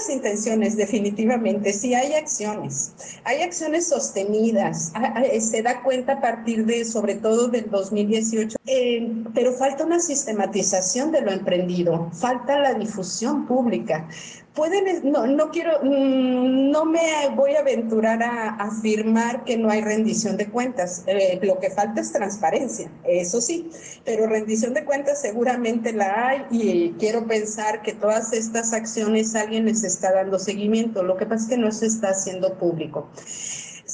Buenas intenciones, definitivamente, sí hay acciones, hay acciones sostenidas, se da cuenta a partir de, sobre todo del 2018, eh, pero falta una sistematización de lo emprendido, falta la difusión pública. Pueden, no, no quiero, mm, no me voy a aventurar a afirmar que no hay rendición de cuentas. Eh, lo que falta es transparencia, eso sí, pero rendición de cuentas seguramente la hay y quiero pensar que todas estas acciones alguien les está dando seguimiento. Lo que pasa es que no se está haciendo público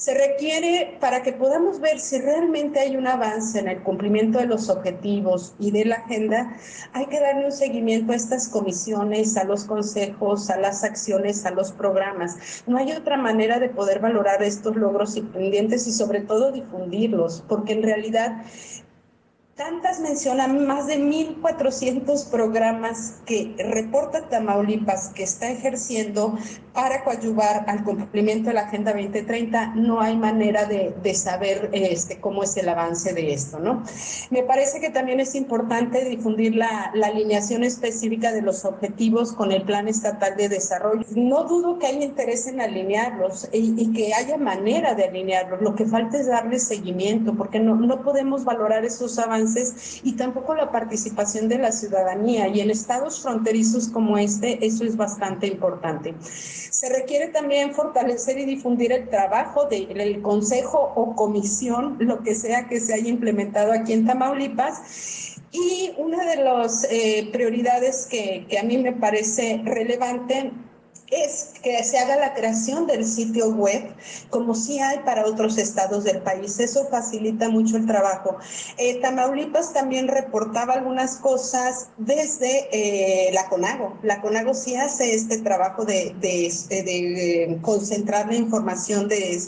se requiere para que podamos ver si realmente hay un avance en el cumplimiento de los objetivos y de la agenda, hay que darle un seguimiento a estas comisiones, a los consejos, a las acciones, a los programas. No hay otra manera de poder valorar estos logros y pendientes y sobre todo difundirlos, porque en realidad Tantas mencionan más de 1.400 programas que reporta Tamaulipas que está ejerciendo para coadyuvar al cumplimiento de la Agenda 2030. No hay manera de, saber este, cómo es el avance de esto, ¿no? Me parece que también es importante difundir la, alineación específica de los objetivos con el Plan Estatal de Desarrollo. No dudo que haya interés en alinearlos y, y que haya manera de alinearlos. Lo que falta es darle seguimiento porque no, no podemos valorar esos avances y tampoco la participación de la ciudadanía. Y en estados fronterizos como este, eso es bastante importante. Se requiere también fortalecer y difundir el trabajo del consejo o comisión, lo que sea que se haya implementado aquí en Tamaulipas. Y una de las eh, prioridades que, que a mí me parece relevante es que se haga la creación del sitio web, como sí hay para otros estados del país. Eso facilita mucho el trabajo. Eh, Tamaulipas también reportaba algunas cosas desde eh, la CONAGO. La CONAGO sí hace este trabajo de, de, este, de, concentrar la información de,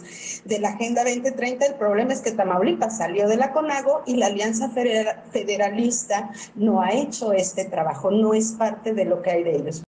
de, la Agenda 2030. El problema es que Tamaulipas salió de la CONAGO y la Alianza Federalista no ha hecho este trabajo, no es parte de lo que hay de ellos.